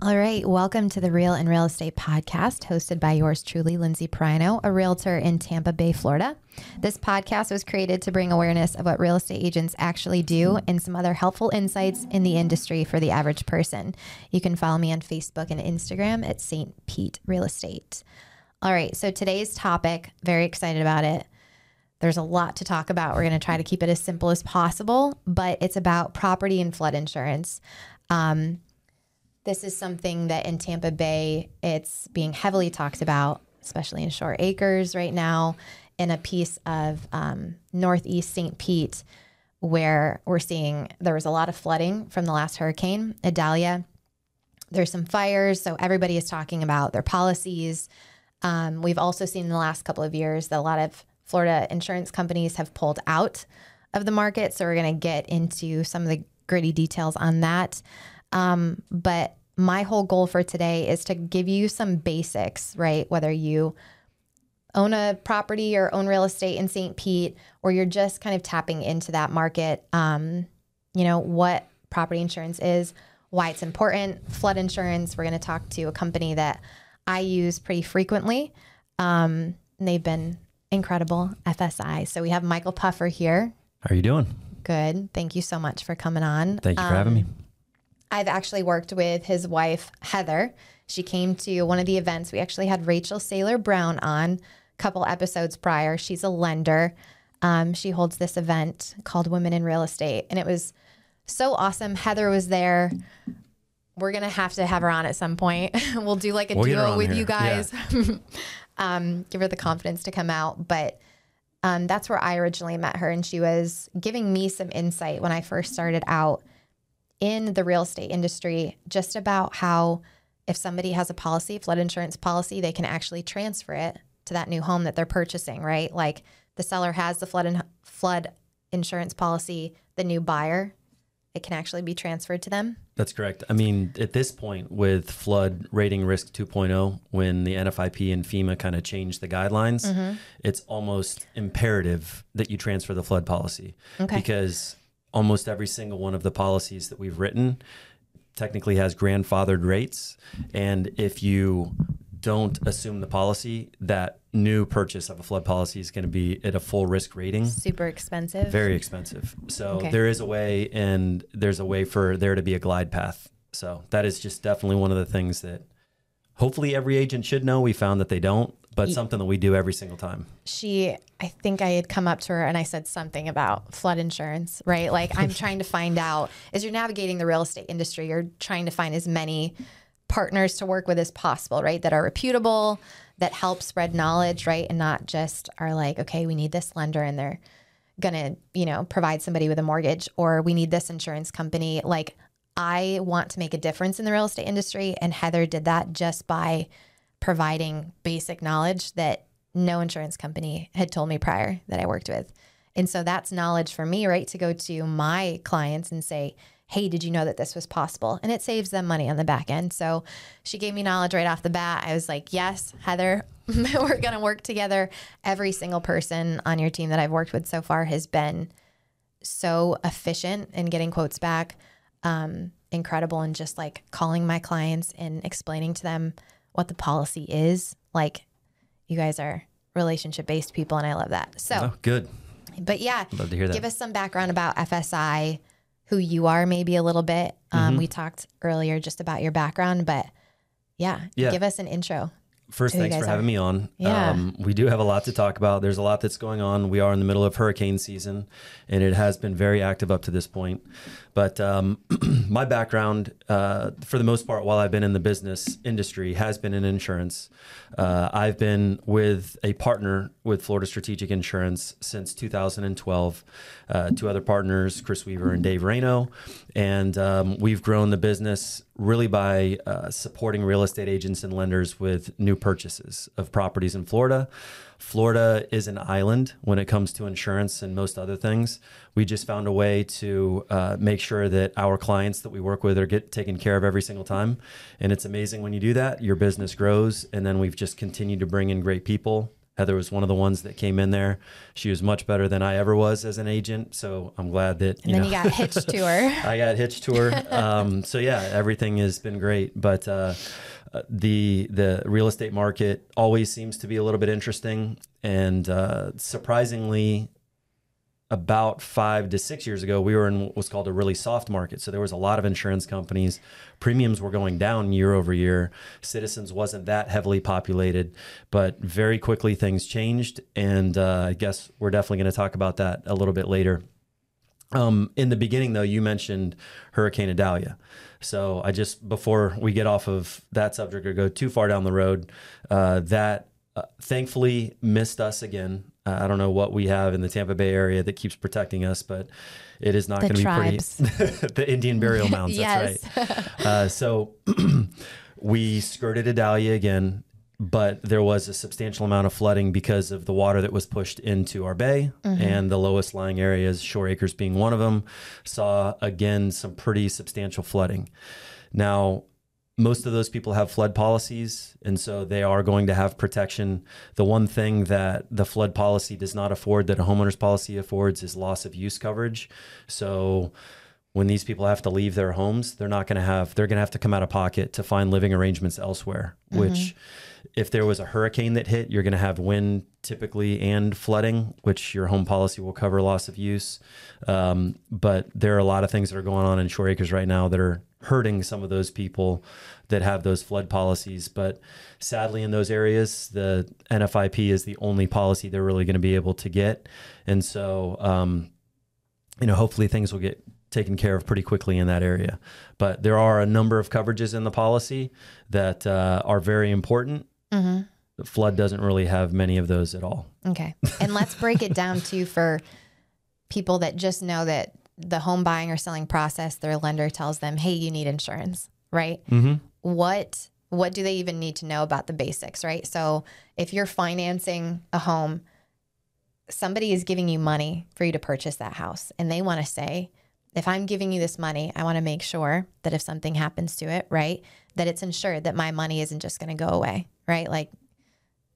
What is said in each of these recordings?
All right, welcome to the Real and Real Estate Podcast, hosted by yours truly, Lindsay Prino, a realtor in Tampa Bay, Florida. This podcast was created to bring awareness of what real estate agents actually do and some other helpful insights in the industry for the average person. You can follow me on Facebook and Instagram at St. Pete Real Estate. All right, so today's topic, very excited about it. There's a lot to talk about. We're going to try to keep it as simple as possible, but it's about property and flood insurance. Um, this is something that in Tampa Bay, it's being heavily talked about, especially in Shore Acres right now, in a piece of um, Northeast St. Pete, where we're seeing there was a lot of flooding from the last hurricane, Idalia. There's some fires, so everybody is talking about their policies. Um, we've also seen in the last couple of years that a lot of Florida insurance companies have pulled out of the market. So we're going to get into some of the gritty details on that. Um, but my whole goal for today is to give you some basics, right? Whether you own a property or own real estate in St. Pete, or you're just kind of tapping into that market, um, you know, what property insurance is, why it's important, flood insurance. We're going to talk to a company that I use pretty frequently. Um, they've been incredible, FSI. So we have Michael Puffer here. How are you doing? Good. Thank you so much for coming on. Thank you for um, having me. I've actually worked with his wife, Heather. She came to one of the events. We actually had Rachel Saylor Brown on a couple episodes prior. She's a lender. Um, she holds this event called Women in Real Estate. And it was so awesome. Heather was there. We're going to have to have her on at some point. we'll do like a we'll duo with here. you guys. Yeah. um, give her the confidence to come out. But um, that's where I originally met her. And she was giving me some insight when I first started out in the real estate industry just about how if somebody has a policy, flood insurance policy, they can actually transfer it to that new home that they're purchasing, right? Like the seller has the flood and flood insurance policy, the new buyer, it can actually be transferred to them. That's correct. I mean, at this point with flood rating risk 2.0, when the NFIP and FEMA kind of changed the guidelines, mm-hmm. it's almost imperative that you transfer the flood policy okay. because almost every single one of the policies that we've written technically has grandfathered rates. And if you don't assume the policy, that new purchase of a flood policy is going to be at a full risk rating. Super expensive. Very expensive. So okay. there is a way, and there's a way for there to be a glide path. So that is just definitely one of the things that hopefully every agent should know. We found that they don't but something that we do every single time. She, I think I had come up to her and I said something about flood insurance, right? Like I'm trying to find out as you're navigating the real estate industry, you're trying to find as many partners to work with as possible, right? That are reputable, that help spread knowledge, right? And not just are like, okay, we need this lender and they're gonna, you know, provide somebody with a mortgage or we need this insurance company. Like I want to make a difference in the real estate industry. And Heather did that just by providing basic knowledge that no insurance company had told me prior that I worked with. And so that's knowledge for me, right? To go to my clients and say, hey, did you know that this was possible? And it saves them money on the back end. So she gave me knowledge right off the bat. I was like, yes, Heather, we're going to work together. Every single person on your team that I've worked with so far has been so efficient in getting quotes back, um, incredible, and just like calling my clients and explaining to them what the policy is. Like you guys are relationship based people and I love that. So oh, good. But yeah, love to hear that. give us some background about FSI, who you are maybe a little bit. Um, mm-hmm. We talked earlier just about your background, but yeah, yeah, give us an intro. First, thanks for having are. me on. Yeah. Um, we do have a lot to talk about. There's a lot that's going on. We are in the middle of hurricane season, and it has been very active up to this point. But um, my background, uh, for the most part, while I've been in the business industry, has been in insurance. Uh, I've been with a partner with Florida Strategic Insurance since 2012. Uh, two other partners, Chris Weaver and Dave Reno, and um, we've grown the business really by uh, supporting real estate agents and lenders with new purchases of properties in Florida. Florida is an island when it comes to insurance and most other things. We just found a way to uh, make sure that our clients that we work with are get taken care of every single time. And it's amazing when you do that, your business grows. And then we've just continued to bring in great people Heather was one of the ones that came in there. She was much better than I ever was as an agent. So I'm glad that. You and then know, you got hitched to her. I got hitched to her. Um, so yeah, everything has been great. But uh, the the real estate market always seems to be a little bit interesting, and uh, surprisingly, about five to six years ago, we were in what's called a really soft market. So there was a lot of insurance companies. Premiums were going down year over year. Citizens wasn't that heavily populated, but very quickly things changed. And uh, I guess we're definitely going to talk about that a little bit later. Um, in the beginning, though, you mentioned Hurricane Idalia. So I just, before we get off of that subject or go too far down the road, uh, that uh, thankfully missed us again. I don't know what we have in the Tampa Bay area that keeps protecting us, but it is not going to be pretty. the Indian burial mounds. That's right. Uh, so we skirted Idalia again, but there was a substantial amount of flooding because of the water that was pushed into our bay mm-hmm. and the lowest lying areas, Shore Acres being one of them, saw again some pretty substantial flooding. Now, most of those people have flood policies, and so they are going to have protection. The one thing that the flood policy does not afford that a homeowner's policy affords is loss of use coverage. So when these people have to leave their homes, they're not going to have, they're going to have to come out of pocket to find living arrangements elsewhere, mm-hmm. which if there was a hurricane that hit, you're going to have wind typically and flooding, which your home policy will cover loss of use. Um, but there are a lot of things that are going on in Shore Acres right now that are hurting some of those people that have those flood policies. But sadly, in those areas, the NFIP is the only policy they're really going to be able to get. And so, um, you know, hopefully things will get taken care of pretty quickly in that area. But there are a number of coverages in the policy that uh, are very important. Mm-hmm. The flood doesn't really have many of those at all. Okay. And let's break it down too for people that just know that the home buying or selling process, their lender tells them, "Hey, you need insurance," right? Mm-hmm. What what do they even need to know about the basics, right? So, if you're financing a home, somebody is giving you money for you to purchase that house, and they want to say, "If I'm giving you this money, I want to make sure that if something happens to it, right, that it's insured that my money isn't just going to go away, right? Like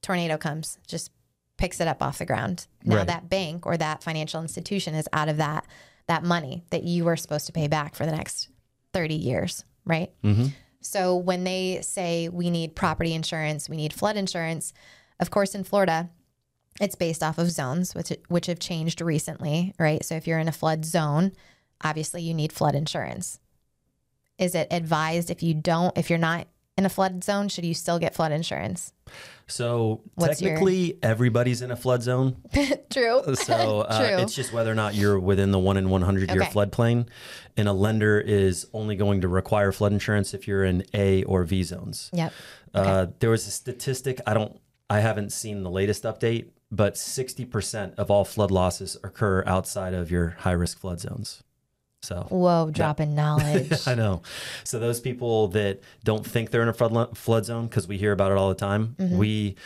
tornado comes, just picks it up off the ground. Now right. that bank or that financial institution is out of that that money that you were supposed to pay back for the next 30 years, right? Mm-hmm. So when they say we need property insurance, we need flood insurance, of course, in Florida, it's based off of zones, which which have changed recently, right? So if you're in a flood zone, obviously you need flood insurance. Is it advised if you don't, if you're not in a flood zone, should you still get flood insurance? So What's technically, your... everybody's in a flood zone. True. So uh, True. it's just whether or not you're within the one in 100 year okay. floodplain. And a lender is only going to require flood insurance if you're in A or V zones. Yep. Uh, okay. Uh, there was a statistic. I don't. I haven't seen the latest update, but 60% of all flood losses occur outside of your high risk flood zones. So whoa, dropping knowledge. I know. So those people that don't think they're in a flood flood zone because we hear about it all the time, mm-hmm. we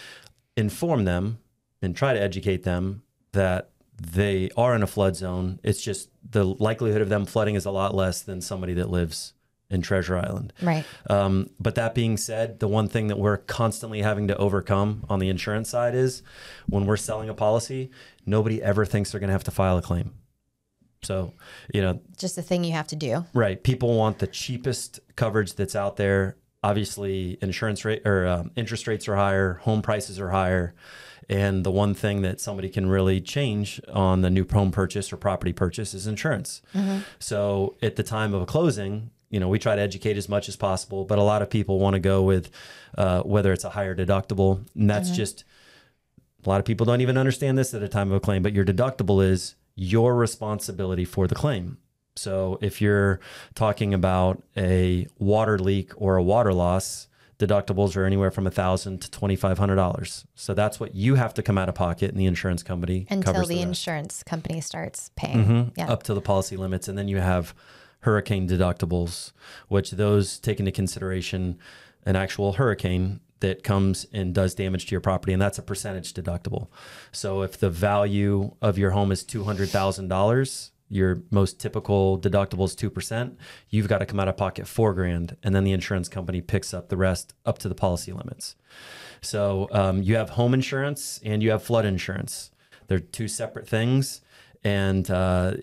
inform them and try to educate them that they are in a flood zone. It's just the likelihood of them flooding is a lot less than somebody that lives in Treasure Island. Right. Um, but that being said, the one thing that we're constantly having to overcome on the insurance side is when we're selling a policy, nobody ever thinks they're going to have to file a claim. So, you know, just the thing you have to do. Right. People want the cheapest coverage that's out there. Obviously, insurance rate or um, interest rates are higher, home prices are higher. And the one thing that somebody can really change on the new home purchase or property purchase is insurance. Mm-hmm. So, at the time of a closing, you know, we try to educate as much as possible, but a lot of people want to go with uh, whether it's a higher deductible. And that's mm-hmm. just a lot of people don't even understand this at a time of a claim, but your deductible is your responsibility for the claim. So if you're talking about a water leak or a water loss, deductibles are anywhere from a thousand to twenty five hundred dollars. So that's what you have to come out of pocket, and the insurance company until the, the insurance company starts paying mm-hmm, yeah. up to the policy limits, and then you have hurricane deductibles, which those take into consideration an actual hurricane that comes and does damage to your property, and that's a percentage deductible. So if the value of your home is two hundred thousand dollars your most typical deductible is 2%, you've got to come out of pocket four grand. And then the insurance company picks up the rest up to the policy limits. So um, you have home insurance and you have flood insurance. They're two separate things. And uh,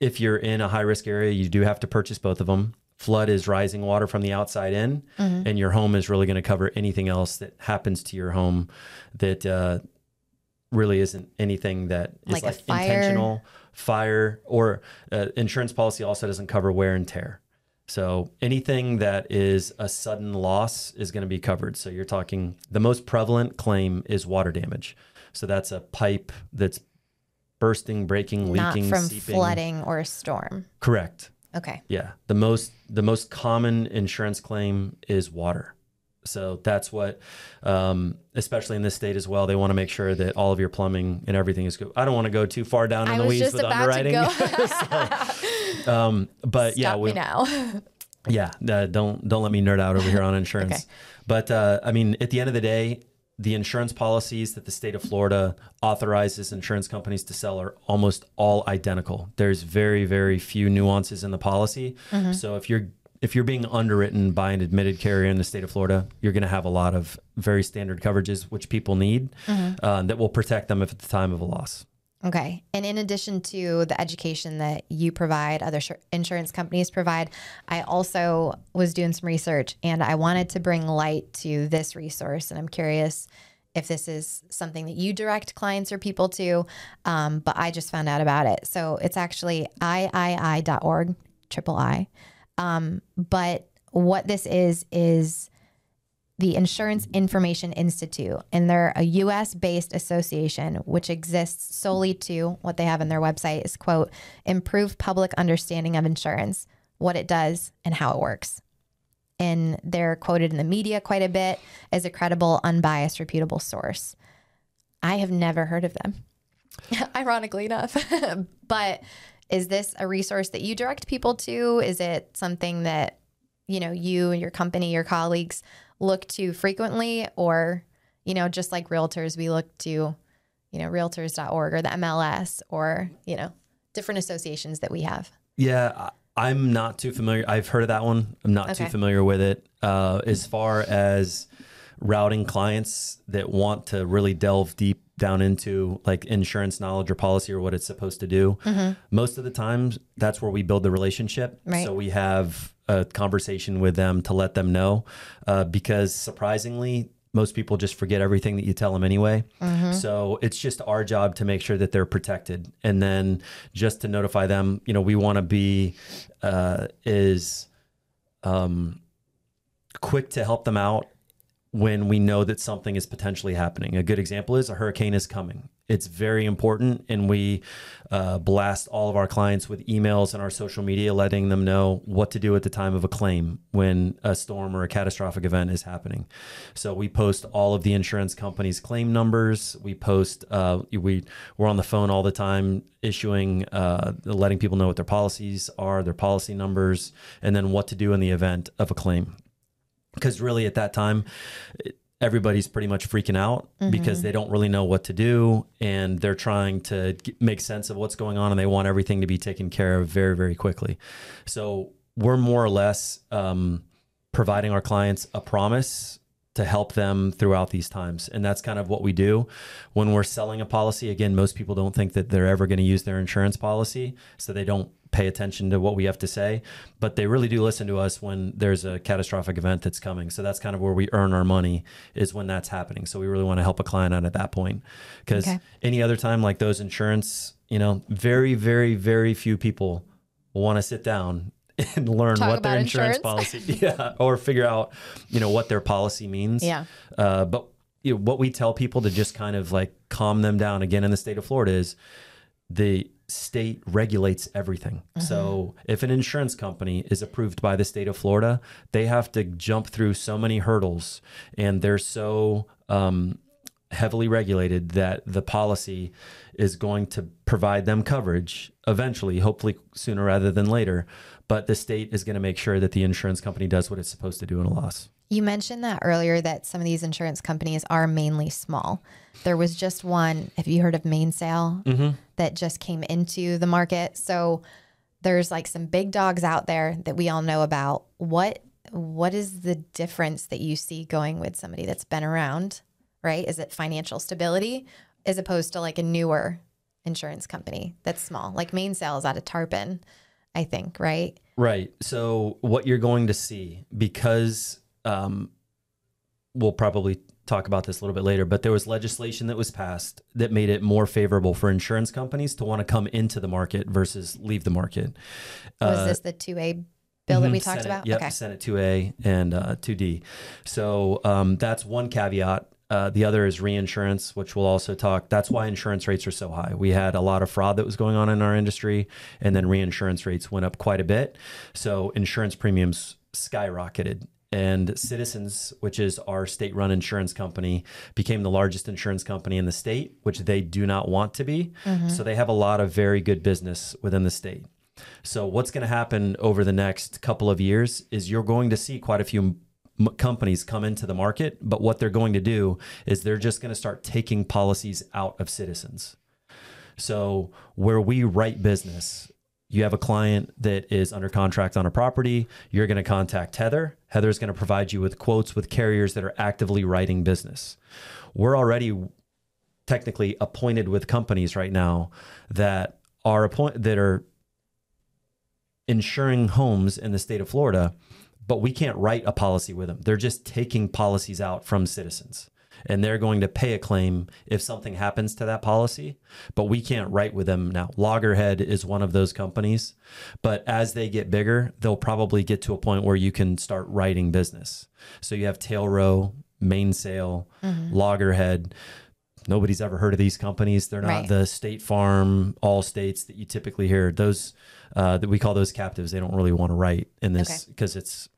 if you're in a high risk area, you do have to purchase both of them. Flood is rising water from the outside in, mm-hmm. and your home is really going to cover anything else that happens to your home that uh, really isn't anything that is like, like fire. intentional fire or uh, insurance policy also doesn't cover wear and tear. So anything that is a sudden loss is going to be covered. So you're talking the most prevalent claim is water damage. So that's a pipe that's bursting, breaking, leaking, Not from seeping. flooding or a storm. Correct. Okay. Yeah. The most the most common insurance claim is water. So that's what, um, especially in this state as well, they want to make sure that all of your plumbing and everything is good. I don't want to go too far down in I the weeds with underwriting. so, um, but Stop yeah, we now. yeah, uh, don't don't let me nerd out over here on insurance. okay. But uh, I mean, at the end of the day, the insurance policies that the state of Florida authorizes insurance companies to sell are almost all identical. There's very, very few nuances in the policy. Mm-hmm. So if you're if you're being underwritten by an admitted carrier in the state of Florida, you're going to have a lot of very standard coverages which people need mm-hmm. uh, that will protect them at the time of a loss. Okay. And in addition to the education that you provide, other insurance companies provide, I also was doing some research and I wanted to bring light to this resource. And I'm curious if this is something that you direct clients or people to, um, but I just found out about it. So it's actually iii.org, triple I. Um, but what this is, is the Insurance Information Institute, and they're a US based association which exists solely to what they have in their website is quote, improve public understanding of insurance, what it does, and how it works. And they're quoted in the media quite a bit as a credible, unbiased, reputable source. I have never heard of them, ironically enough. but is this a resource that you direct people to? Is it something that you know you and your company, your colleagues look to frequently or you know just like realtors we look to you know realtors.org or the MLS or you know different associations that we have yeah I'm not too familiar I've heard of that one I'm not okay. too familiar with it uh, as far as routing clients that want to really delve deep down into like insurance knowledge or policy or what it's supposed to do. Mm-hmm. Most of the times, that's where we build the relationship. Right. So we have a conversation with them to let them know, uh, because surprisingly, most people just forget everything that you tell them anyway. Mm-hmm. So it's just our job to make sure that they're protected, and then just to notify them. You know, we want to be uh, is um, quick to help them out when we know that something is potentially happening. A good example is a hurricane is coming. It's very important, and we uh, blast all of our clients with emails and our social media, letting them know what to do at the time of a claim when a storm or a catastrophic event is happening. So we post all of the insurance companies' claim numbers. We post uh, we we're on the phone all the time, issuing, uh, letting people know what their policies are, their policy numbers, and then what to do in the event of a claim because really at that time everybody's pretty much freaking out mm-hmm. because they don't really know what to do and they're trying to make sense of what's going on and they want everything to be taken care of very very quickly so we're more or less um, providing our clients a promise to help them throughout these times. And that's kind of what we do when we're selling a policy. Again, most people don't think that they're ever going to use their insurance policy, so they don't pay attention to what we have to say, but they really do listen to us when there's a catastrophic event that's coming. So that's kind of where we earn our money is when that's happening. So we really want to help a client out at that point because okay. any other time like those insurance, you know, very, very, very few people want to sit down and learn Talk what their insurance, insurance. policy, yeah, or figure out, you know, what their policy means. Yeah. Uh, but you know, what we tell people to just kind of like calm them down again in the state of Florida is the state regulates everything. Mm-hmm. So if an insurance company is approved by the state of Florida, they have to jump through so many hurdles and they're so um, heavily regulated that the policy is going to provide them coverage eventually, hopefully sooner rather than later. But the state is going to make sure that the insurance company does what it's supposed to do in a loss. You mentioned that earlier that some of these insurance companies are mainly small. There was just one, have you heard of Mainsail, mm-hmm. that just came into the market? So there's like some big dogs out there that we all know about. What what is the difference that you see going with somebody that's been around, right? Is it financial stability as opposed to like a newer insurance company that's small? Like Mainsail is out of Tarpon, I think, right? Right. So what you're going to see because um, we'll probably talk about this a little bit later, but there was legislation that was passed that made it more favorable for insurance companies to want to come into the market versus leave the market. Was uh, this the 2A bill that we talked Senate, about? Yep, okay. Senate 2A and uh, 2D. So um, that's one caveat. Uh, the other is reinsurance, which we'll also talk. That's why insurance rates are so high. We had a lot of fraud that was going on in our industry, and then reinsurance rates went up quite a bit. So insurance premiums skyrocketed and Citizens, which is our state run insurance company, became the largest insurance company in the state, which they do not want to be. Mm-hmm. So they have a lot of very good business within the state. So, what's going to happen over the next couple of years is you're going to see quite a few m- companies come into the market, but what they're going to do is they're just going to start taking policies out of Citizens. So, where we write business, you have a client that is under contract on a property, you're going to contact Heather. Heather's going to provide you with quotes with carriers that are actively writing business. We're already technically appointed with companies right now that are appoint that are insuring homes in the state of Florida, but we can't write a policy with them. They're just taking policies out from citizens and they're going to pay a claim if something happens to that policy, but we can't write with them now. Loggerhead is one of those companies, but as they get bigger, they'll probably get to a point where you can start writing business. So you have Tailrow, Mainsail, mm-hmm. Loggerhead. Nobody's ever heard of these companies. They're not right. the State Farm, Allstates that you typically hear. Those uh, that we call those captives. They don't really want to write in this because okay. it's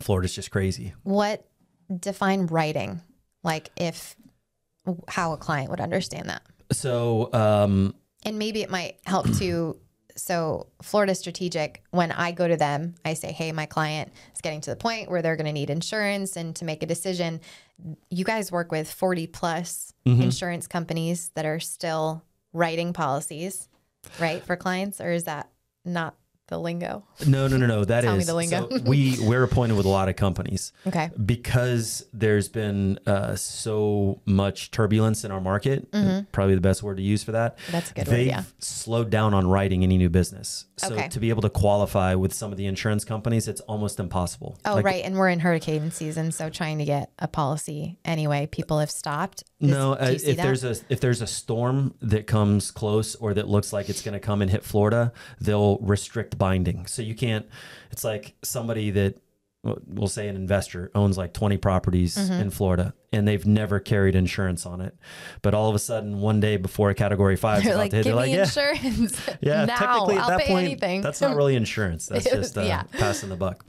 Florida's just crazy. What define writing? Like if how a client would understand that. So, um, and maybe it might help to. So, Florida Strategic, when I go to them, I say, Hey, my client is getting to the point where they're going to need insurance and to make a decision. You guys work with 40 plus mm-hmm. insurance companies that are still writing policies, right, for clients, or is that not the lingo? No, no, no, no. That Tell is me the lingo. so we we're appointed with a lot of companies. Okay. Because there's been uh, so much turbulence in our market. Mm-hmm. Probably the best word to use for that. That's a good They've word. Yeah. slowed down on writing any new business. So Okay. to be able to qualify with some of the insurance companies, it's almost impossible. Oh, Like, right. And we're in hurricane season, so trying to get a policy anyway, people have stopped. No, uh, if that? there's a if there's a storm that comes close or that looks like it's going to come and hit Florida, they'll restrict binding. So you can't. It's like somebody that we'll say an investor owns like 20 properties Mm-hmm. in Florida and they've never carried insurance on it. But all of a sudden, one day before a category five is They're about like, to hit, give they're me like, yeah, insurance yeah. now. technically, at I'll that pay point, anything. that's not really insurance. That's just uh, Yeah. passing the buck.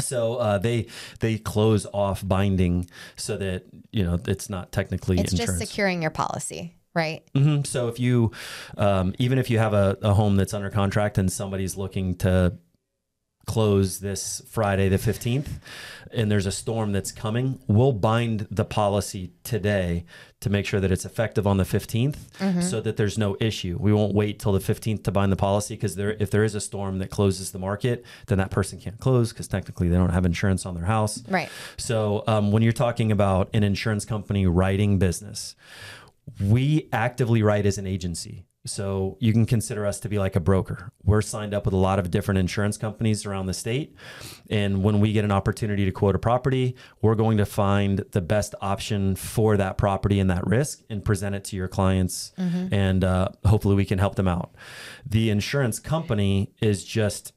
So uh, they they close off binding so that you know it's not technically it's insurance. just securing your policy, right? hmm So if you, um, even if you have a, a home that's under contract and somebody's looking to close this Friday the 15th and there's a storm that's coming, we'll bind the policy today to make sure that it's effective on the 15th so that there's no issue. We won't wait till the 15th to bind the policy because there if there is a storm that closes the market, then that person can't close because technically they don't have insurance on their house. Right. So um, when you're talking about an insurance company writing business, we actively write as an agency. So you can consider us to be like a broker. We're signed up with a lot of different insurance companies around the state. And when we get an opportunity to quote a property, we're going to find the best option for that property and that risk and present it to your clients. And uh, hopefully we can help them out. The insurance company is just,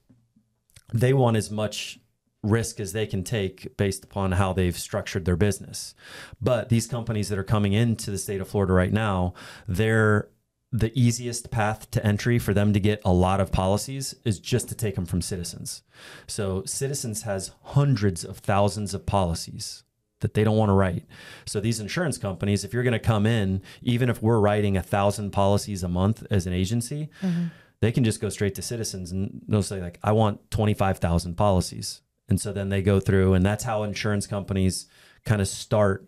they want as much risk as they can take based upon how they've structured their business. But these companies that are coming into the state of Florida right now, they're the easiest path to entry for them to get a lot of policies is just to take them from Citizens. So Citizens has hundreds of thousands of policies that they don't want to write. So these insurance companies, if you're going to come in, even if we're writing a thousand policies a month as an agency, mm-hmm. they can just go straight to citizens and they'll say like, I want 25,000 policies. And so then they go through and that's how insurance companies kind of start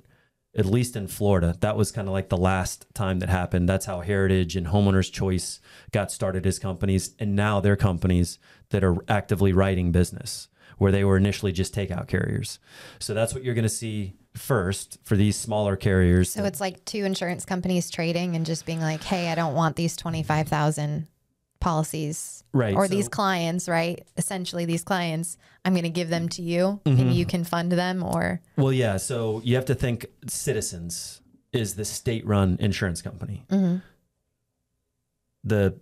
at least in Florida. That was kind of like the last time that happened. That's how Heritage and Homeowners Choice got started as companies. And now they're companies that are actively writing business where they were initially just takeout carriers. So that's what you're going to see first for these smaller carriers. So it's like two insurance companies trading and just being like, "Hey, I don't want these 25,000 policies right or so, these clients right essentially these clients i'm going to give them to you mm-hmm. and you can fund them or well yeah so you have to think citizens is the state run insurance company mm-hmm. the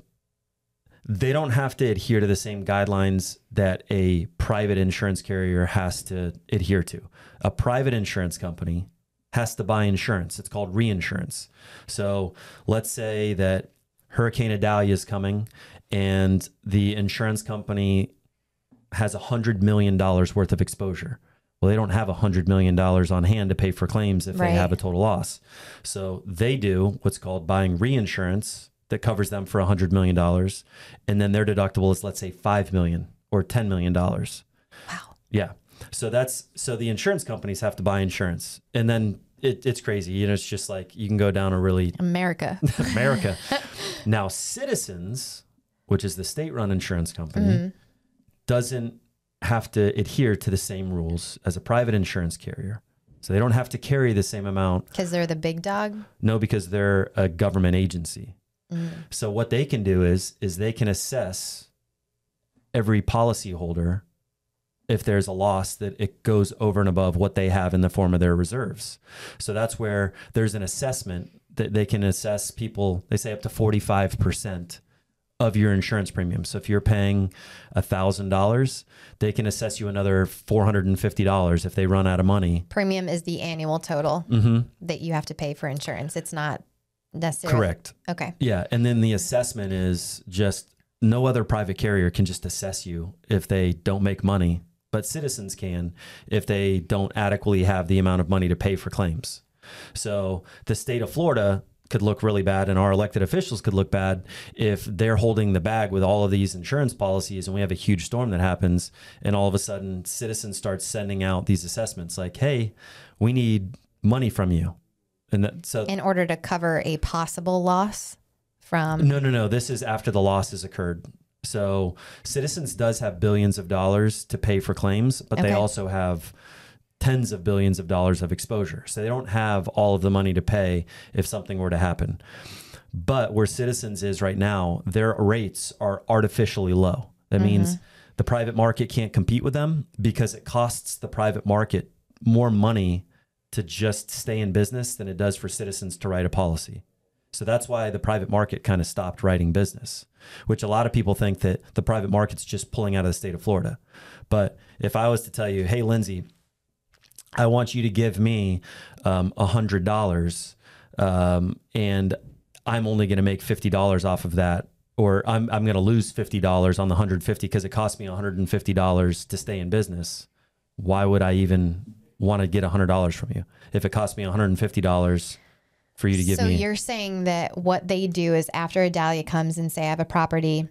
they don't have to adhere to the same guidelines that a private insurance carrier has to adhere to. A private insurance company has to buy insurance. It's called reinsurance. So let's say that Hurricane Idalia is coming and the insurance company has a $100 million worth of exposure. Well, they don't have a $100 million on hand to pay for claims if right. they have a total loss. So they do what's called buying reinsurance that covers them for $100 million. And then their deductible is, let's say, 5 million or $10 million. Wow. Yeah. So that's so the insurance companies have to buy insurance. And then it, it's crazy. You know, it's just like you can go down a really America. America. now, Citizens, which is the state run insurance company, mm-hmm. doesn't have to adhere to the same rules as a private insurance carrier. So they don't have to carry the same amount. Because they're the big dog? No, because they're a government agency. Mm. So what they can do is is they can assess every policyholder if there's a loss that it goes over and above what they have in the form of their reserves. So that's where there's an assessment that they can assess people, they say up to 45% of your insurance premium. So if you're paying $1,000, they can assess you another $450 if they run out of money. Premium is the annual total mm-hmm. that you have to pay for insurance. It's not necessarily. Correct. Okay. Yeah. And then the assessment is just no other private carrier can just assess you if they don't make money, but citizens can if they don't adequately have the amount of money to pay for claims. So the state of Florida could look really bad and our elected officials could look bad if they're holding the bag with all of these insurance policies and we have a huge storm that happens and all of a sudden citizens start sending out these assessments like hey we need money from you and that, so in order to cover a possible loss from No, no, no. This is after the loss has occurred. So Citizens does have billions of dollars to pay for claims, but okay. they also have tens of billions of dollars of exposure. So they don't have all of the money to pay if something were to happen. But where Citizens is right now, their rates are artificially low. That mm-hmm. means the private market can't compete with them because it costs the private market more money to just stay in business than it does for citizens to write a policy. So that's why the private market kind of stopped writing business, which a lot of people think that the private market's just pulling out of the state of Florida. But if I was to tell you, hey, Lindsay, I want you to give me um, a hundred dollars, um, and I'm only going to make fifty dollars off of that, or I'm I'm going to lose fifty dollars on the hundred fifty because it cost me hundred and fifty dollars to stay in business. Why would I even want to get $100 from you if it costs me $150 for you to give so me. So you're saying that what they do is after Idalia comes and say I have a property,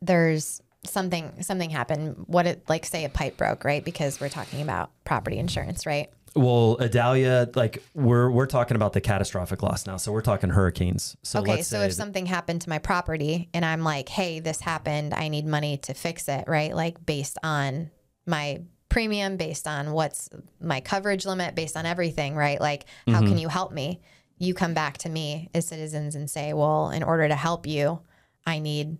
there's something something happened. What it like say a pipe broke, right? Because we're talking about property insurance, right? Well, Idalia, like we're we're talking about the catastrophic loss now, so we're talking hurricanes. So okay, so if something happened to my property and I'm like, hey, this happened, I need money to fix it, right? Like based on my premium based on what's my coverage limit based on everything right like how mm-hmm. can you help me you come back to me as citizens and say well in order to help you i need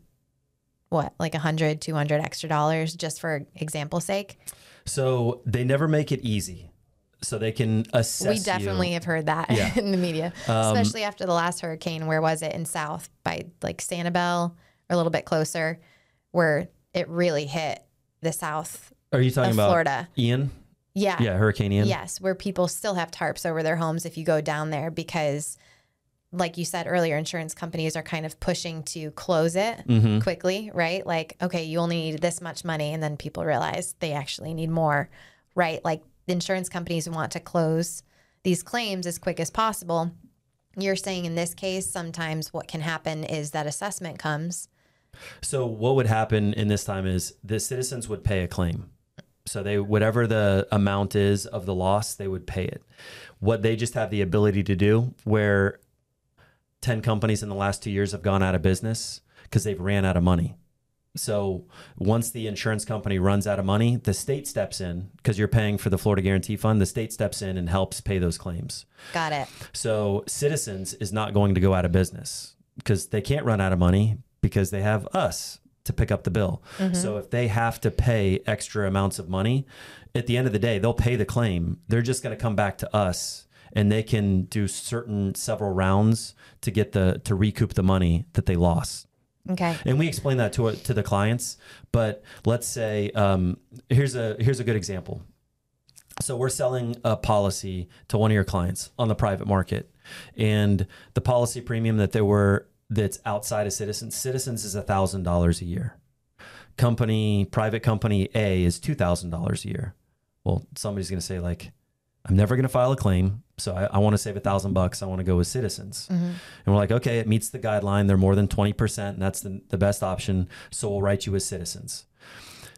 what like 100 200 extra dollars just for example's sake so they never make it easy so they can assess we definitely you. have heard that yeah. in the media um, especially after the last hurricane where was it in south by like sanibel or a little bit closer where it really hit the south are you talking about Florida? Ian? Yeah. Yeah, Hurricane Ian. Yes, where people still have tarps over their homes if you go down there because like you said earlier, insurance companies are kind of pushing to close it mm-hmm. quickly, right? Like, okay, you only need this much money, and then people realize they actually need more, right? Like the insurance companies want to close these claims as quick as possible. You're saying in this case, sometimes what can happen is that assessment comes. So what would happen in this time is the citizens would pay a claim. So they whatever the amount is of the loss, they would pay it. What they just have the ability to do where 10 companies in the last 2 years have gone out of business because they've ran out of money. So once the insurance company runs out of money, the state steps in because you're paying for the Florida Guarantee Fund. The state steps in and helps pay those claims. Got it. So Citizens is not going to go out of business because they can't run out of money because they have us to pick up the bill. Mm-hmm. So if they have to pay extra amounts of money, at the end of the day, they'll pay the claim. They're just going to come back to us and they can do certain several rounds to get the to recoup the money that they lost. Okay. And we explain that to to the clients. But let's say um, here's a here's a good example. So we're selling a policy to one of your clients on the private market, and the policy premium that they were that's outside of Citizens. Citizens is thousand dollars a year. Company private company A is two thousand dollars a year. Well, somebody's going to say like, I'm never going to file a claim. So I, I want to save a thousand bucks. I want to go with Citizens. Mm-hmm. And we're like, okay, it meets the guideline. They're more than 20%, and that's the, the best option. So we'll write you as Citizens.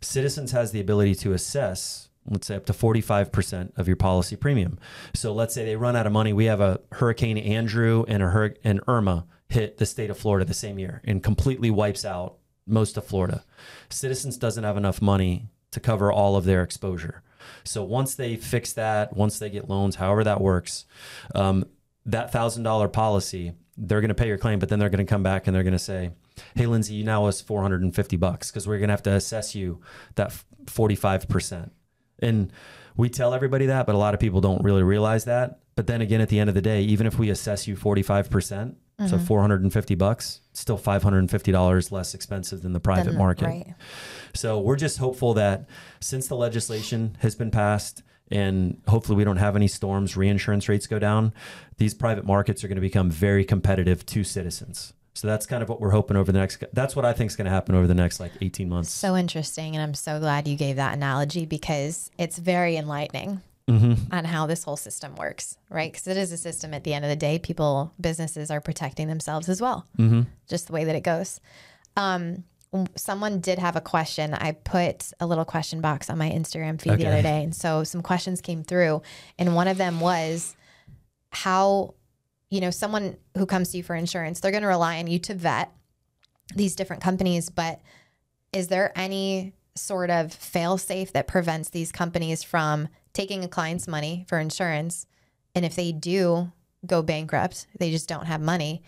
Citizens has the ability to assess, let's say up to 45% of your policy premium. So let's say they run out of money. We have a Hurricane Andrew and a Hur- and Irma hit the state of Florida the same year and completely wipes out most of Florida. Citizens doesn't have enough money to cover all of their exposure. So once they fix that, once they get loans, however that works, um, that thousand dollar policy, they're going to pay your claim, but then they're going to come back and they're going to say, "Hey, Lindsay, you now owe us four hundred and fifty bucks because we're going to have to assess you that forty five percent." And we tell everybody that, but a lot of people don't really realize that. But then again, at the end of the day, even if we assess you forty five percent, Mm-hmm. So 450 bucks, still $550 less expensive than the private then, market. Right. So we're just hopeful that since the legislation has been passed and hopefully we don't have any storms, reinsurance rates go down, these private markets are going to become very competitive to citizens. So that's kind of what we're hoping over the next. That's what I think is going to happen over the next like 18 months. So interesting. And I'm so glad you gave that analogy because it's very enlightening mm-hmm. on how this whole system works, right? Because it is a system at the end of the day. People, businesses are protecting themselves as well, mm-hmm. just the way that it goes. Um, someone did have a question. I put a little question box on my Instagram feed okay. the other day. And so some questions came through. And one of them was how, you know, someone who comes to you for insurance, they're going to rely on you to vet these different companies. But is there any sort of fail safe that prevents these companies from taking a client's money for insurance. And if they do go bankrupt, they just don't have money.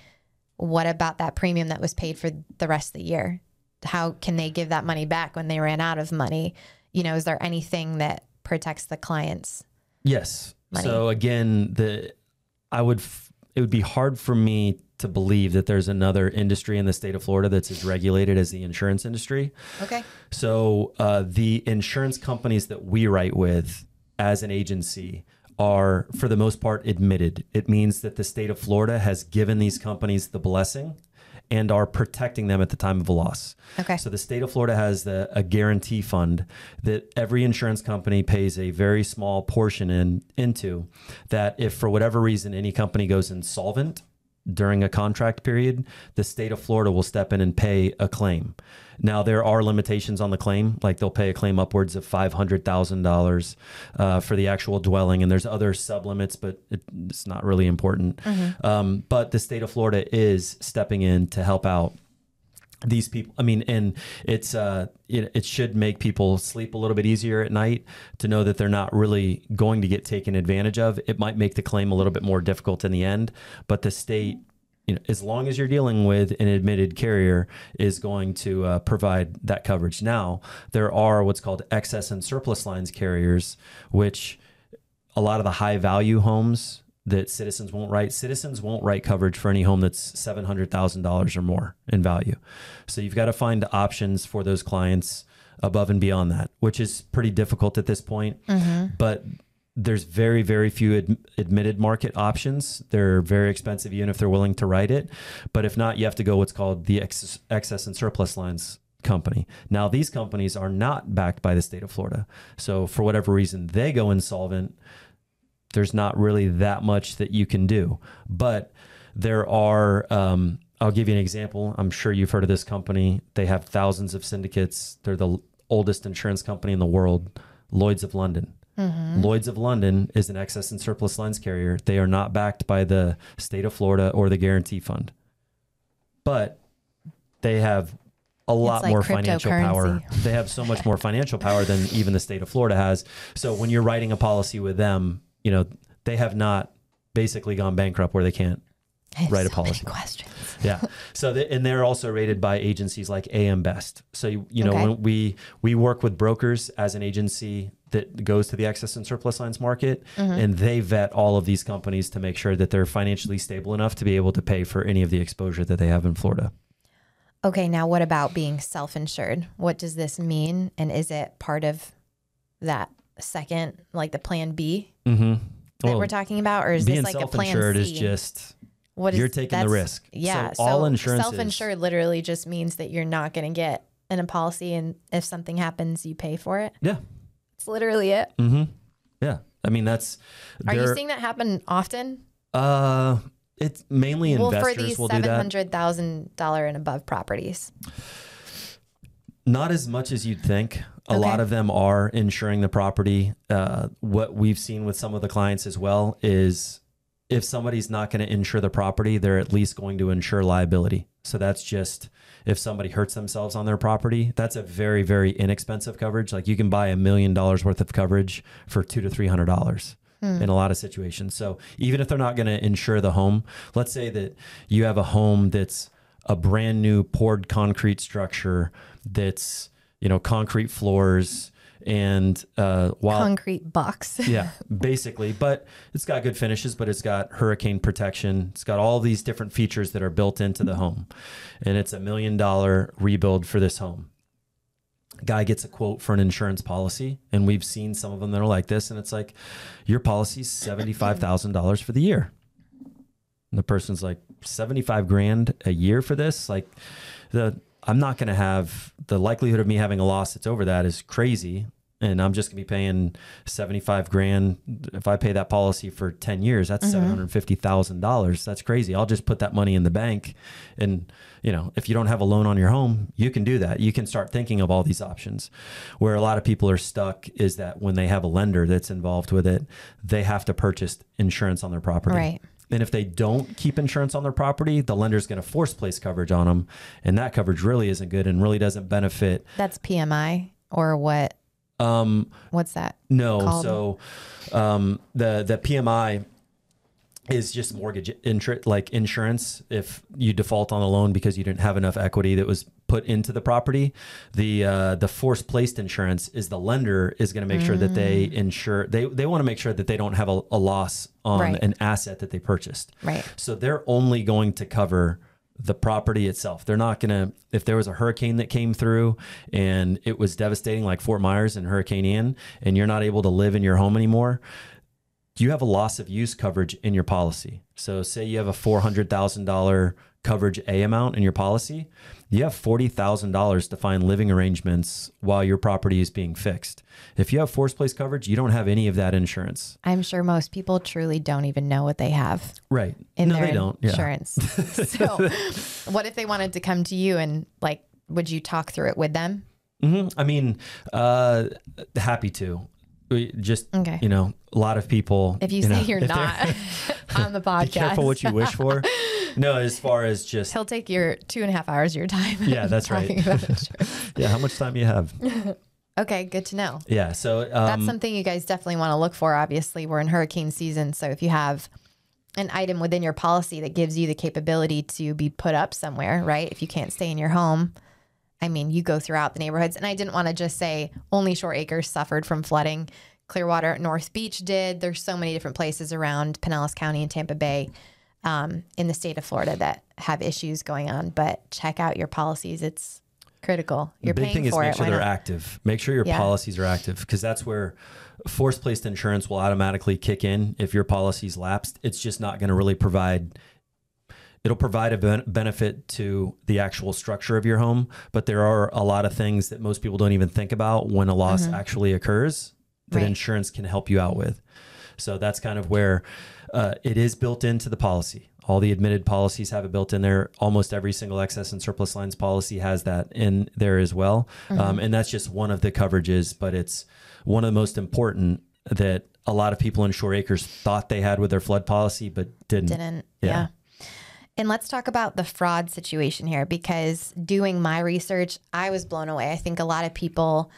What about that premium that was paid for the rest of the year? How can they give that money back when they ran out of money? You know, is there anything that protects the clients? Yes. Money? So again, the I would f- it would be hard for me to believe that there's another industry in the state of Florida that's as regulated as the insurance industry. Okay. So uh, the insurance companies that we write with as an agency are, for the most part, admitted. It means that the state of Florida has given these companies the blessing and are protecting them at the time of a loss. Okay. So the state of Florida has the, a guarantee fund that every insurance company pays a very small portion in into that if for whatever reason any company goes insolvent during a contract period, the state of Florida will step in and pay a claim. Now there are limitations on the claim, like they'll pay a claim upwards of five hundred thousand uh, dollars for the actual dwelling, and there's other sublimits, but it, it's not really important. Mm-hmm. Um, but the state of Florida is stepping in to help out these people i mean and it's uh it, it should make people sleep a little bit easier at night to know that they're not really going to get taken advantage of it might make the claim a little bit more difficult in the end but the state you know, as long as you're dealing with an admitted carrier, is going to uh, provide that coverage. Now, there are what's called excess and surplus lines carriers, which a lot of the high value homes that citizens won't write. Citizens won't write coverage for any home that's seven hundred thousand dollars or more in value. So you've got to find options for those clients above and beyond that, which is pretty difficult at this point. Mm-hmm. But there's very very few ad- admitted market options they're very expensive even if they're willing to write it but if not you have to go what's called the ex- excess and surplus lines company. Now, these companies are not backed by the state of Florida. So, for whatever reason, they go insolvent. There's not really that much that you can do. But there are, um, I'll give you an example. I'm sure you've heard of this company. They have thousands of syndicates. They're the oldest insurance company in the world, Lloyd's of London. Mm-hmm. Lloyd's of London is an excess and surplus lines carrier. They are not backed by the state of Florida or the guarantee fund, but they have a lot like more financial power. They have so much more financial power than even the state of Florida has. So when you're writing a policy with them, you know, they have not basically gone bankrupt where they can't write so a policy. questions. yeah. So they, and they're also rated by agencies like AM Best. So you, you know okay. when we we work with brokers as an agency that goes to the excess and surplus lines market, mm-hmm. and they vet all of these companies to make sure that they're financially stable enough to be able to pay for any of the exposure that they have in Florida. Okay, now what about being self-insured? What does this mean, and is it part of that second, like the Plan B mm-hmm. that well, we're talking about, or is this like a Plan C? is just what is, you're taking the risk. Yeah. So, all insurance self-insured literally just means that you're not going to get in a policy, and if something happens, you pay for it. Yeah. It's literally it. Mm-hmm. Yeah. I mean, that's. Are you seeing that happen often? Uh, it's mainly investors well, for these seven hundred thousand dollar and above properties. Not as much as you'd think. A okay. lot of them are insuring the property. Uh, what we've seen with some of the clients as well is if somebody's not going to insure the property, they're at least going to insure liability. So that's just if somebody hurts themselves on their property, that's a very, very inexpensive coverage. Like you can buy a million dollars worth of coverage for two to three hundred dollars. Hmm. In a lot of situations. So, even if they're not going to insure the home, let's say that you have a home that's a brand new poured concrete structure that's, you know, concrete floors, and uh, while concrete box, yeah, basically, but it's got good finishes, but it's got hurricane protection. It's got all these different features that are built into the home, and it's a million dollar rebuild for this home. Guy gets a quote for an insurance policy, and we've seen some of them that are like this, and it's like, your policy's seventy five thousand dollars for the year. And the person's like, seventy five grand a year for this, like the I'm not going to have the likelihood of me having a loss that's over that is crazy and I'm just gonna be paying seventy five grand. If I pay that policy for ten years, that's mm-hmm. hundred fifty thousand dollars. That's crazy. I'll just put that money in the bank, and you know, if you don't have a loan on your home, you can do that. You can start thinking of all these options. Where a lot of people are stuck is that when they have a lender that's involved with it, they have to purchase insurance on their property. Right. And if they don't keep insurance on their property, the lender's going to force place coverage on them, and that coverage really isn't good and really doesn't benefit. That's PMI or what? Um, What's that? No. Called? So um, the the PMI is just mortgage like insurance if you default on a loan because you didn't have enough equity that was put into the property the uh, the force placed insurance is the lender is going to make mm. sure that they mm. insure they they want to make sure that they don't have a, a loss on right. an asset that they purchased right so they're only going to cover the property itself. They're not going to, if there was a hurricane that came through and it was devastating, like Fort Myers and Hurricane Ian, and you're not able to live in your home anymore, you have a loss of use coverage in your policy. So, say you have a $400,000 coverage A amount in your policy, you have $40,000 to find living arrangements while your property is being fixed. If you have force place coverage, you don't have any of that insurance. I'm sure most people truly don't even know what they have. Right. In no, their they don't. insurance. Yeah. so, what if they wanted to come to you and like, would you talk through it with them? Mm-hmm. I mean, uh, happy to. We just okay. you know, a lot of people. If you, you say know, you're not on the podcast, be careful what you wish for. no, as far as just he'll take your two and a half hours of your time. Yeah, that's right. yeah, how much time do you have? okay, good to know. Yeah, so um, that's something you guys definitely want to look for. Obviously, we're in hurricane season, so if you have an item within your policy that gives you the capability to be put up somewhere, right? If you can't stay in your home, I mean, you go throughout the neighborhoods. And I didn't want to just say only Shore Acres suffered from flooding. Clearwater, North Beach did. There's so many different places around Pinellas County and Tampa Bay um, in the state of Florida that have issues going on. But check out your policies. It's critical. You're the big thing is make it. sure they're active. Make sure your yeah. policies are active because that's where force placed insurance will automatically kick in if your policy's lapsed. It's just not going to really provide it'll provide a ben- benefit to the actual structure of your home, but there are a lot of things that most people don't even think about when a loss mm-hmm. actually occurs that right. insurance can help you out with. So that's kind of where uh, it is built into the policy. All the admitted policies have it built in there. Almost every single excess and surplus lines policy has that in there as well. Mm-hmm. Um, and that's just one of the coverages, but it's one of the most important that a lot of people in Shore Acres thought they had with their flood policy, but didn't. Didn't. yeah. yeah. And let's talk about the fraud situation here because doing my research, I was blown away. I think a lot of people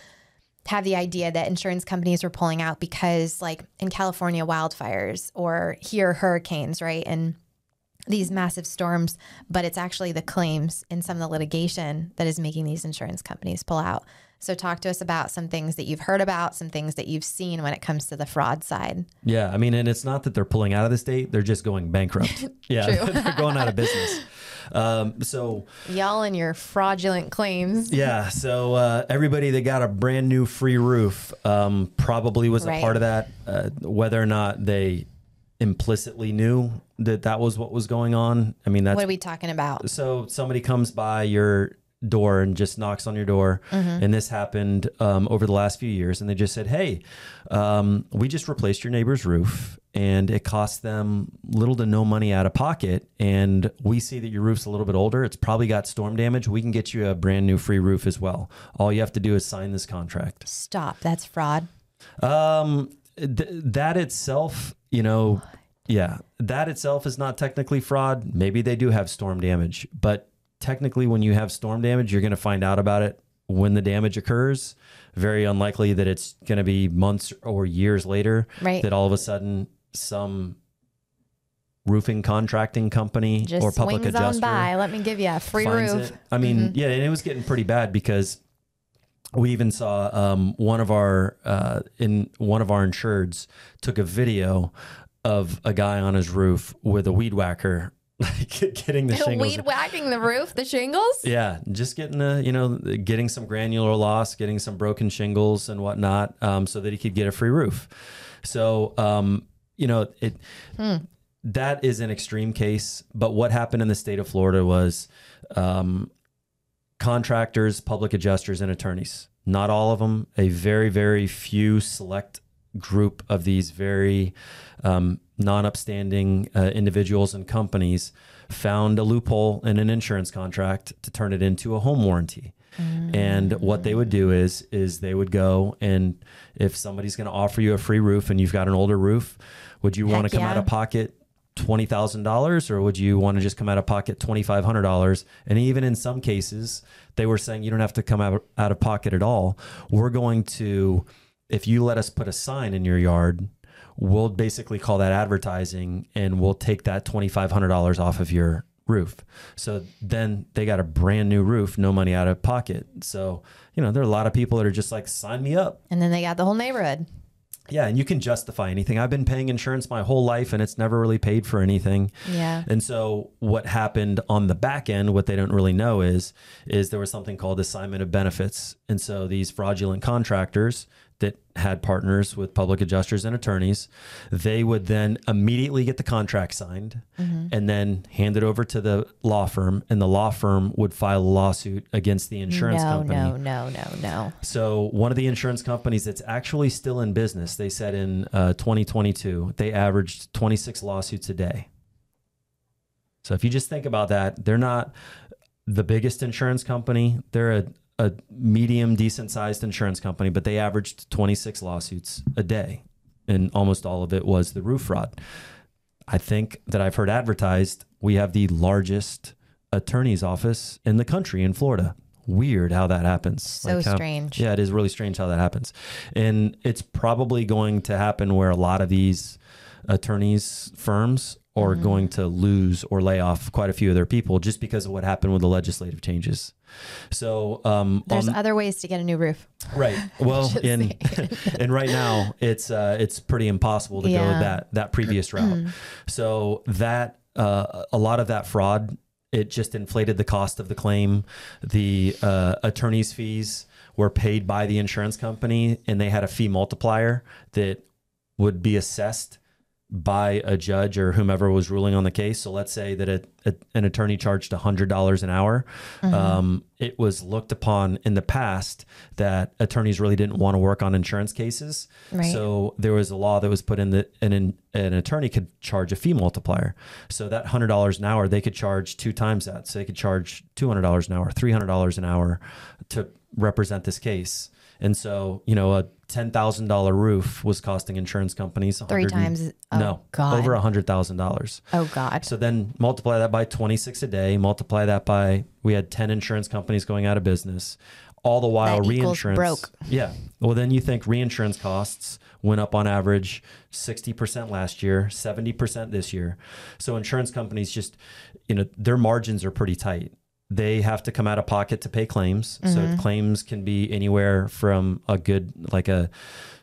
have the idea that insurance companies were pulling out because, like in California, wildfires or here, hurricanes, right? And these massive storms, but it's actually the claims in some of the litigation that is making these insurance companies pull out. So, talk to us about some things that you've heard about, some things that you've seen when it comes to the fraud side. Yeah. I mean, and it's not that they're pulling out of the state, they're just going bankrupt. yeah. they're going out of business. Um, so, y'all and your fraudulent claims. Yeah. So, uh, everybody that got a brand new free roof um, probably was right. a part of that. Uh, whether or not they implicitly knew that that was what was going on. I mean, that's what are we talking about? So, somebody comes by your door and just knocks on your door. Mm-hmm. And this happened um, over the last few years. And they just said, Hey, um, we just replaced your neighbor's roof and it costs them little to no money out of pocket. And we see that your roof's a little bit older. It's probably got storm damage. We can get you a brand new free roof as well. All you have to do is sign this contract. Stop. That's fraud. Um, th- that itself, you know, yeah, that itself is not technically fraud. Maybe they do have storm damage, but technically when you have storm damage, you're going to find out about it when the damage occurs. Very unlikely that it's going to be months or years later right. that all of a sudden some roofing contracting company Just or public swings adjuster on by. Let me give you a free roof. It. I mean, mm-hmm. yeah, and it was getting pretty bad because we even saw um, one of our uh, in one of our insureds took a video of a guy on his roof with a weed whacker like getting the shingles. Weed whacking the roof, the shingles. Yeah, just getting the you know getting some granular loss, getting some broken shingles and whatnot, um, so that he could get a free roof. So um, you know it. Hmm. That is an extreme case, but what happened in the state of Florida was um, contractors, public adjusters, and attorneys. Not all of them. A very, very few select group of these very um, non-upstanding uh, individuals and companies found a loophole in an insurance contract to turn it into a home warranty. Mm. And what they would do is is they would go and if somebody's going to offer you a free roof and you've got an older roof, would you want to come yeah. out of pocket twenty thousand dollars, or would you want to just come out of pocket twenty five hundred dollars? And even in some cases, they were saying you don't have to come out out of pocket at all. We're going to, if you let us put a sign in your yard we'll basically call that advertising and we'll take that $2,500 off of your roof. So then they got a brand new roof, no money out of pocket. So, you know, there are a lot of people that are just like, sign me up. And then they got the whole neighborhood. Yeah, and you can justify anything. I've been paying insurance my whole life and it's never really paid for anything. Yeah. And so what happened on the back end, what they don't really know is is there was something called assignment of benefits. And so these fraudulent contractors that had partners with public adjusters and attorneys. They would then immediately get the contract signed mm-hmm. and then hand it over to the law firm, and the law firm would file a lawsuit against the insurance no, company. No, no, no, no. So, one of the insurance companies that's actually still in business, they said in uh, 2022, they averaged 26 lawsuits a day. So, if you just think about that, they're not the biggest insurance company. They're a a medium, decent sized insurance company, but they averaged 26 lawsuits a day. And almost all of it was the roof fraud. I think that I've heard advertised we have the largest attorney's office in the country in Florida. Weird how that happens. So like how, strange. Yeah, it is really strange how that happens. And it's probably going to happen where a lot of these attorneys firms are mm-hmm. going to lose or lay off quite a few of their people just because of what happened with the legislative changes. So um, there's other ways to get a new roof, right? Well, in and right now it's uh, it's pretty impossible to yeah. go that that previous route. Mm-hmm. so that uh, a lot of that fraud it just inflated the cost of the claim. The uh, attorney's fees were paid by the insurance company, and they had a fee multiplier that would be assessed by a judge or whomever was ruling on the case. So let's say that a, a, an attorney charged $100 an hour. Mm-hmm. Um, it was looked upon in the past that attorneys really didn't want to work on insurance cases. Right. So there was a law that was put in that an, an attorney could charge a fee multiplier. So that $100 an hour, they could charge two times that. So they could charge $200 an hour, $300 an hour to represent this case. And so, you know, a ten thousand dollar roof was costing insurance companies three times. Oh, no, God. over a hundred thousand dollars. Oh God! So then multiply that by twenty six a day. Multiply that by we had ten insurance companies going out of business. All the while, that reinsurance broke. Yeah. Well, then you think reinsurance costs went up on average 60% last year, 70% this year. So insurance companies just, you know, their margins are pretty tight they have to come out of pocket to pay claims. Mm-hmm. So claims can be anywhere from a good, like a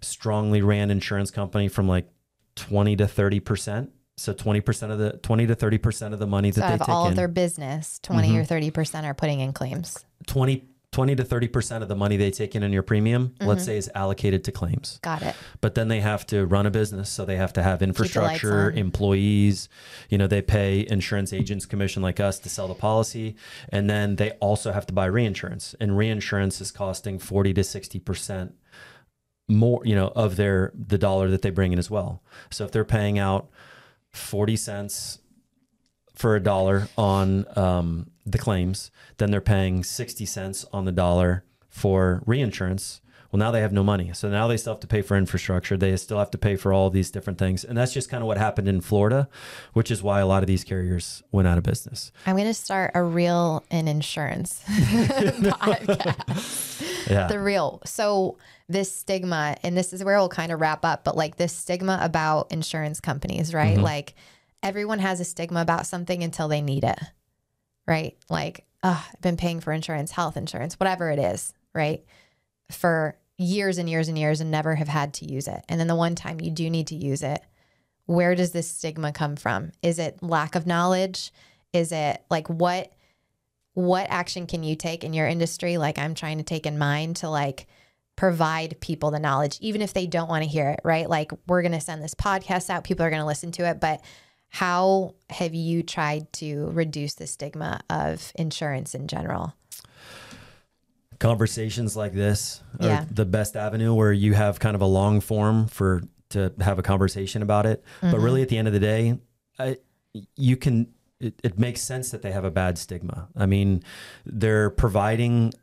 strongly ran insurance company from like 20 to 30%. So 20% of the 20 to 30% of the money so that they take all in, of their business, 20 mm-hmm. or 30% are putting in claims. 20 20 to 30% of the money they take in in your premium, mm-hmm. let's say, is allocated to claims. Got it. But then they have to run a business. So they have to have infrastructure, employees. You know, they pay insurance agents commission like us to sell the policy. And then they also have to buy reinsurance. And reinsurance is costing 40 to 60% more, you know, of their the dollar that they bring in as well. So if they're paying out 40 cents for a dollar on um, the claims, then they're paying 60 cents on the dollar for reinsurance. Well, now they have no money. So now they still have to pay for infrastructure. They still have to pay for all these different things. And that's just kind of what happened in Florida, which is why a lot of these carriers went out of business. I'm going to start a real in insurance podcast. Yeah. The real. So this stigma, and this is where we'll kind of wrap up, but like this stigma about insurance companies, right? Mm-hmm. Like everyone has a stigma about something until they need it right? Like, oh, I've been paying for insurance, health insurance, whatever it is, right? For years and years and years and never have had to use it. And then the one time you do need to use it, where does this stigma come from? Is it lack of knowledge? Is it like what what action can you take in your industry like I'm trying to take in mine to like provide people the knowledge even if they don't want to hear it, right? Like we're going to send this podcast out, people are going to listen to it, but how have you tried to reduce the stigma of insurance in general? Conversations like this are yeah. the best avenue where you have kind of a long form for to have a conversation about it. Mm-hmm. But really, at the end of the day, I, you can. It, it makes sense that they have a bad stigma. I mean, they're providing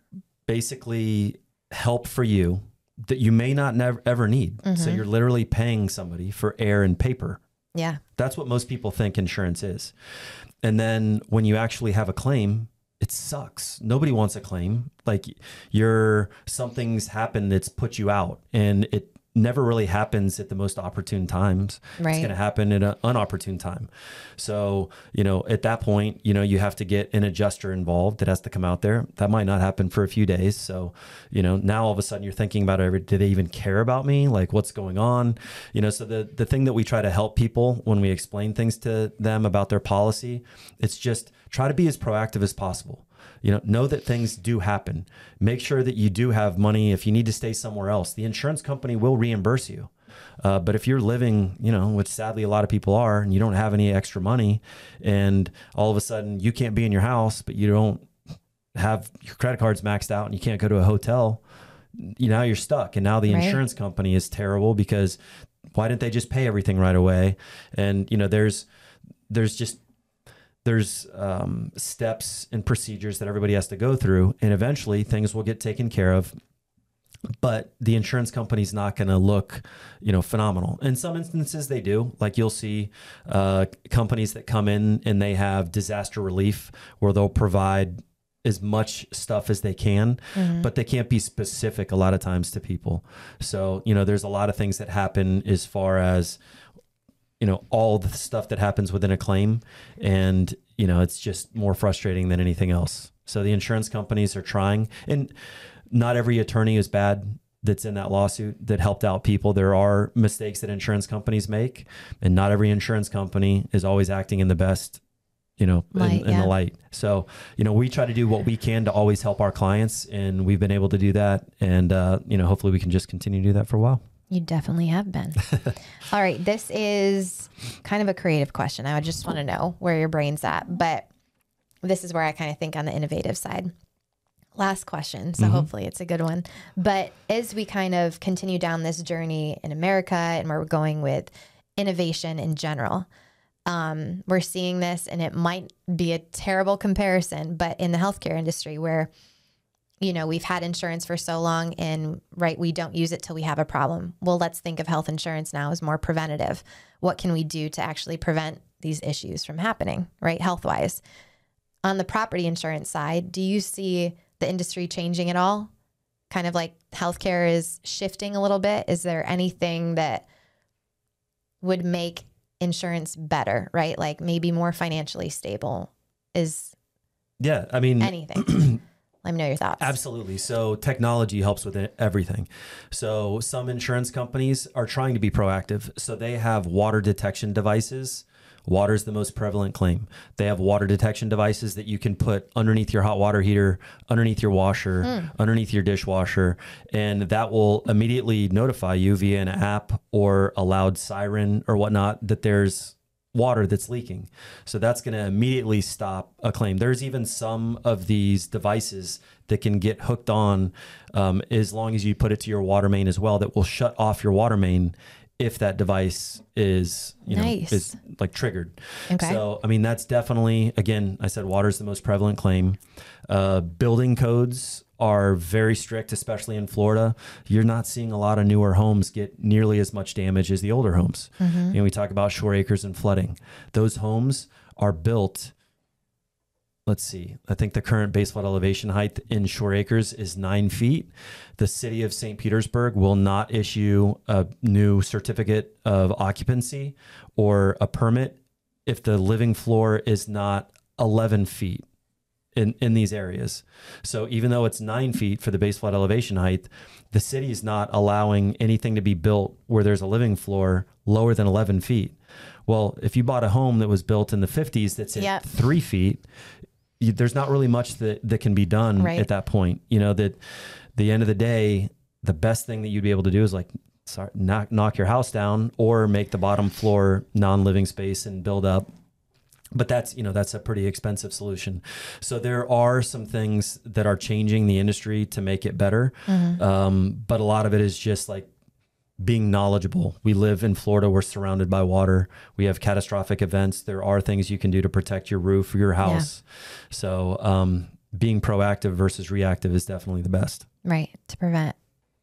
basically help for you that you may not never ever need. Mm-hmm. So you're literally paying somebody for air and paper yeah. That's what most people think insurance is. And then when you actually have a claim, it sucks. Nobody wants a claim. Like you're something's happened that's put you out and it never really happens at the most opportune times. Right. It's going to happen at an unopportune time. So, you know, at that point, you know, you have to get an adjuster involved that has to come out there. That might not happen for a few days. So, you know, now all of a sudden you're thinking about it. Do they even care about me? Like what's going on? You know, so the, the thing that we try to help people when we explain things to them about their policy, it's just try to be as proactive as possible you know know that things do happen make sure that you do have money if you need to stay somewhere else the insurance company will reimburse you uh, but if you're living, you know, which sadly a lot of people are, and you don't have any extra money, and all of a sudden you can't be in your house, but you don't have your credit cards maxed out and you can't go to a hotel, you now you're stuck. And now the right. insurance company is terrible because why didn't they just pay everything right away? And you know, there's there's just there's um, steps and procedures that everybody has to go through, and eventually things will get taken care of. But the insurance company's not going to look, you know, phenomenal. In some instances, they do. Like you'll see uh, companies that come in and they have disaster relief, where they'll provide as much stuff as they can, mm-hmm. but they can't be specific a lot of times to people. So, you know, there's a lot of things that happen as far as you know all the stuff that happens within a claim. And you know it's just more frustrating than anything else. So the insurance companies are trying. And not every attorney is bad that's in that lawsuit that helped out people. There are mistakes that insurance companies make and not every insurance company is always acting in the best you know light, in, in yeah. the light. So you know we try to do what we can to always help our clients and we've been able to do that. And uh, you know hopefully we can just continue to do that for a while You definitely have been. All right. This is kind of a creative question. I would just want to know where your brain's at. But this is where I kind of think on the innovative side. Last question. So mm-hmm. hopefully it's a good one. But as we kind of continue down this journey in America and where we're going with innovation in general, um, we're seeing this, and it might be a terrible comparison, but in the healthcare industry where you know, we've had insurance for so long and right, we don't use it till we have a problem. Well, let's think of health insurance now as more preventative. What can we do to actually prevent these issues from happening, right? Health wise. On the property insurance side, do you see the industry changing at all? Kind of like healthcare is shifting a little bit. Is there anything that would make insurance better, right? Like maybe more financially stable? Is yeah, I mean anything. Let me know your thoughts. Absolutely. So technology helps with everything. So some insurance companies are trying to be proactive. So they have water detection devices. Water is the most prevalent claim. They have water detection devices that you can put underneath your hot water heater, underneath your washer, mm. underneath your dishwasher, and that will immediately notify you via an app or a loud siren or whatnot that there's water that's leaking. So that's going to immediately stop a claim. There's even some of these devices that can get hooked on um, as long as you put it to your water main as well that will shut off your water main if that device is you nice. know is like triggered. Okay. So I mean that's definitely again I said water is the most prevalent claim. Uh, building codes are very strict, especially in Florida. You're not seeing a lot of newer homes get nearly as much damage as the older homes. Mm-hmm. And we talk about shore acres and flooding. Those homes are built. Let's see. I think the current base flood elevation height in shore acres is nine feet. The city of St. Petersburg will not issue a new certificate of occupancy or a permit if the living floor is not 11 feet in, in these areas. So even though it's nine feet for the base flood elevation height, the city is not allowing anything to be built where there's a living floor lower than 11 feet. Well, if you bought a home that was built in the 50s that's at yep. three feet, you, there's not really much that, that can be done right. at that point. You know, that the end of the day, the best thing that you'd be able to do is like sorry, knock, knock your house down or make the bottom floor non-living space and build up but that's you know that's a pretty expensive solution so there are some things that are changing the industry to make it better mm-hmm. um, but a lot of it is just like being knowledgeable we live in florida we're surrounded by water we have catastrophic events there are things you can do to protect your roof or your house yeah. so um, being proactive versus reactive is definitely the best right to prevent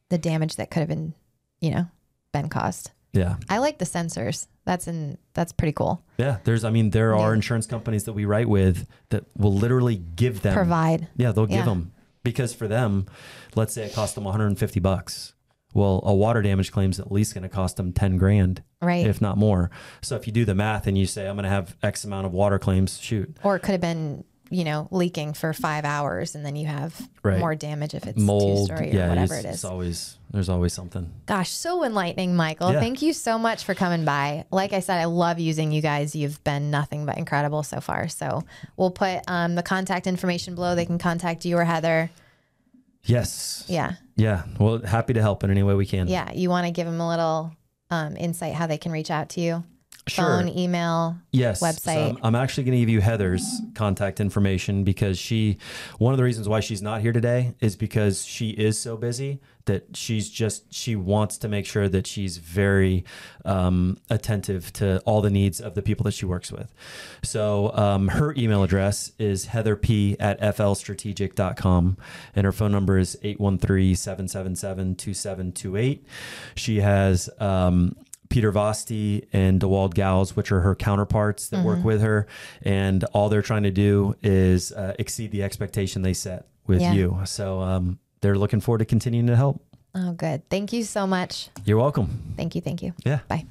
the damage that could have been you know been caused yeah. I like the sensors. That's in that's pretty cool. Yeah. There's I mean there are insurance companies that we write with that will literally give them provide. Yeah, they'll yeah. give them because for them, let's say it cost them 150 bucks. Well, a water damage claim is at least going to cost them 10 grand, right? If not more. So if you do the math and you say I'm going to have X amount of water claims, shoot. Or it could have been you know, leaking for five hours and then you have right. more damage if it's mold, two-story yeah, or whatever it is. It's always there's always something. Gosh, so enlightening, Michael. Yeah. Thank you so much for coming by. Like I said, I love using you guys. You've been nothing but incredible so far. So we'll put um, the contact information below. They can contact you or Heather. Yes. Yeah. Yeah. Well, happy to help in any way we can. Yeah. You want to give them a little um, insight how they can reach out to you? Sure. phone, email, yes, website. So I'm, I'm, actually going to give you Heather's contact information because she, one of the reasons why she's not here today is because she is so busy that she's just, she wants to make sure that she's very um, attentive to all the needs of the people that she works with. So um, her email address is heatherp at flstrategic.com and her phone number is 813 777 2728. She has, um, Peter Vosti and DeWald Gals, which are her counterparts that mm-hmm. work with her. And all they're trying to do is uh, exceed the expectation they set with yeah. you. So um, they're looking forward to continuing to help. Oh, good. Thank you so much. You're welcome. Thank you. Thank you. Yeah. Bye.